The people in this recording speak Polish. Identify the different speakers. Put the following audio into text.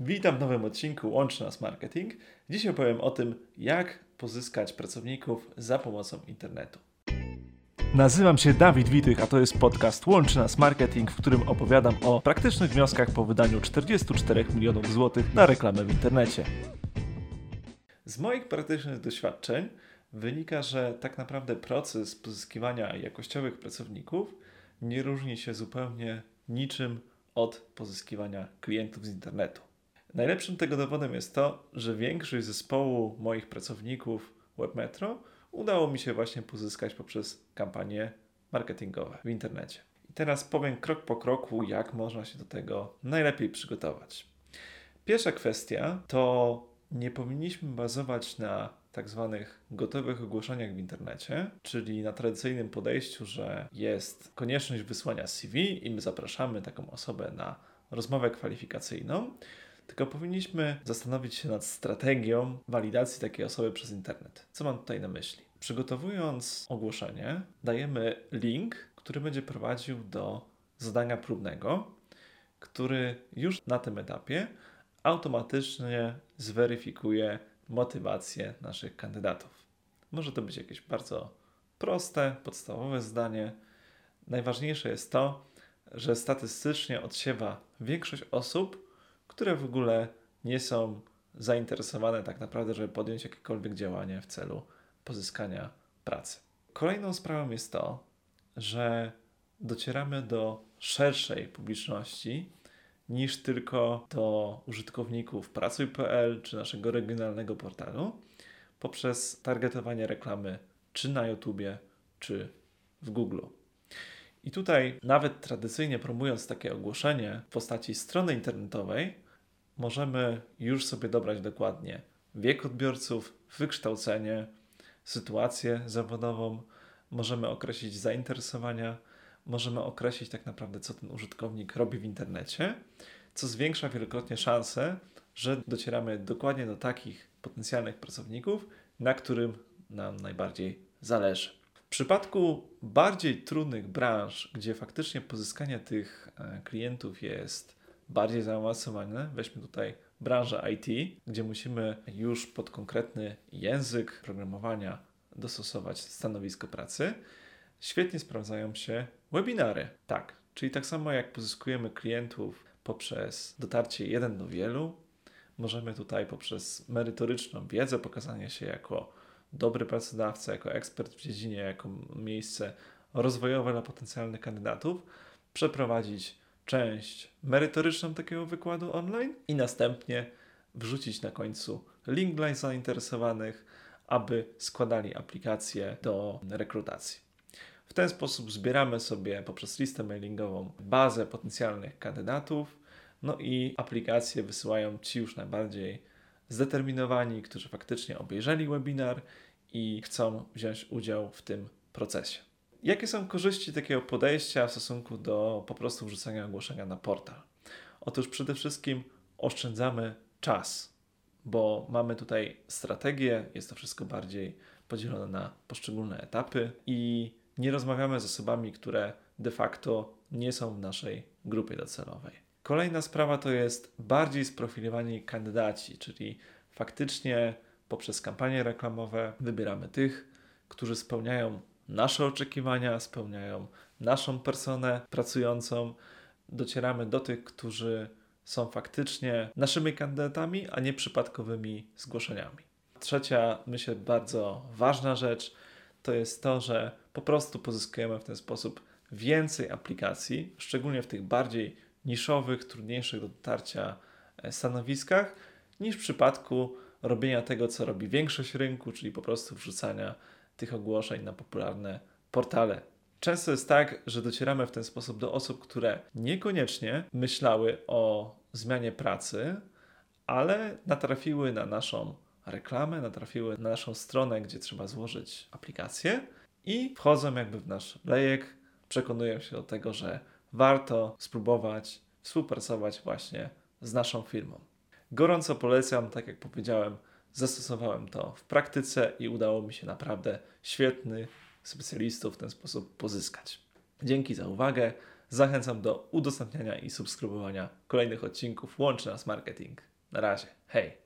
Speaker 1: Witam w nowym odcinku Łączy Nas Marketing. Dzisiaj opowiem o tym, jak pozyskać pracowników za pomocą internetu. Nazywam się Dawid Witych, a to jest podcast Łączy Nas Marketing, w którym opowiadam o praktycznych wnioskach po wydaniu 44 milionów złotych na reklamę w internecie. Z moich praktycznych doświadczeń wynika, że tak naprawdę proces pozyskiwania jakościowych pracowników nie różni się zupełnie niczym od pozyskiwania klientów z internetu. Najlepszym tego dowodem jest to, że większość zespołu moich pracowników WebMetro udało mi się właśnie pozyskać poprzez kampanie marketingowe w internecie. I teraz powiem krok po kroku, jak można się do tego najlepiej przygotować. Pierwsza kwestia to nie powinniśmy bazować na tak zwanych gotowych ogłoszeniach w internecie, czyli na tradycyjnym podejściu, że jest konieczność wysłania CV i my zapraszamy taką osobę na rozmowę kwalifikacyjną, tylko powinniśmy zastanowić się nad strategią walidacji takiej osoby przez internet. Co mam tutaj na myśli? Przygotowując ogłoszenie, dajemy link, który będzie prowadził do zadania próbnego, który już na tym etapie automatycznie zweryfikuje motywację naszych kandydatów. Może to być jakieś bardzo proste, podstawowe zdanie. Najważniejsze jest to, że statystycznie odsiewa większość osób, które w ogóle nie są zainteresowane tak naprawdę, żeby podjąć jakiekolwiek działanie w celu pozyskania pracy. Kolejną sprawą jest to, że docieramy do szerszej publiczności niż tylko do użytkowników pracuj.pl czy naszego regionalnego portalu poprzez targetowanie reklamy czy na YouTubie, czy w Google. I tutaj, nawet tradycyjnie promując takie ogłoszenie w postaci strony internetowej, możemy już sobie dobrać dokładnie wiek odbiorców, wykształcenie, sytuację zawodową, możemy określić zainteresowania, możemy określić tak naprawdę, co ten użytkownik robi w internecie, co zwiększa wielokrotnie szanse, że docieramy dokładnie do takich potencjalnych pracowników, na którym nam najbardziej zależy. Przypadku bardziej trudnych branż, gdzie faktycznie pozyskanie tych e, klientów jest bardziej zaawansowane, weźmy tutaj branżę IT, gdzie musimy już pod konkretny język programowania dostosować stanowisko pracy, świetnie sprawdzają się webinary. Tak, czyli tak samo jak pozyskujemy klientów poprzez dotarcie jeden do wielu, możemy tutaj poprzez merytoryczną wiedzę, pokazanie się jako dobry pracodawca, jako ekspert w dziedzinie, jako miejsce rozwojowe dla potencjalnych kandydatów, przeprowadzić część merytoryczną takiego wykładu online i następnie wrzucić na końcu link dla zainteresowanych, aby składali aplikacje do rekrutacji. W ten sposób zbieramy sobie poprzez listę mailingową bazę potencjalnych kandydatów, no i aplikacje wysyłają Ci już najbardziej zdeterminowani, którzy faktycznie obejrzeli webinar i chcą wziąć udział w tym procesie. Jakie są korzyści takiego podejścia w stosunku do po prostu wrzucania ogłoszenia na portal? Otóż przede wszystkim oszczędzamy czas, bo mamy tutaj strategię, jest to wszystko bardziej podzielone na poszczególne etapy i nie rozmawiamy z osobami, które de facto nie są w naszej grupie docelowej. Kolejna sprawa to jest bardziej sprofilowani kandydaci, czyli faktycznie poprzez kampanie reklamowe wybieramy tych, którzy spełniają nasze oczekiwania, spełniają naszą personę pracującą. Docieramy do tych, którzy są faktycznie naszymi kandydatami, a nie przypadkowymi zgłoszeniami. Trzecia, myślę, bardzo ważna rzecz to jest to, że po prostu pozyskujemy w ten sposób więcej aplikacji, szczególnie w tych bardziej niszowych, trudniejszych do dotarcia e, stanowiskach, niż w przypadku robienia tego, co robi większość rynku, czyli po prostu wrzucania tych ogłoszeń na popularne portale. Często jest tak, że docieramy w ten sposób do osób, które niekoniecznie myślały o zmianie pracy, ale natrafiły na naszą reklamę, natrafiły na naszą stronę, gdzie trzeba złożyć aplikację i wchodzą jakby w nasz lejek, przekonują się do tego, że warto spróbować współpracować właśnie z naszą firmą. Gorąco polecam, tak jak powiedziałem, Zastosowałem to w praktyce i udało mi się naprawdę świetnych specjalistów w ten sposób pozyskać. Dzięki za uwagę. Zachęcam do udostępniania i subskrybowania kolejnych odcinków Łączy Nas Marketing. Na razie, hej!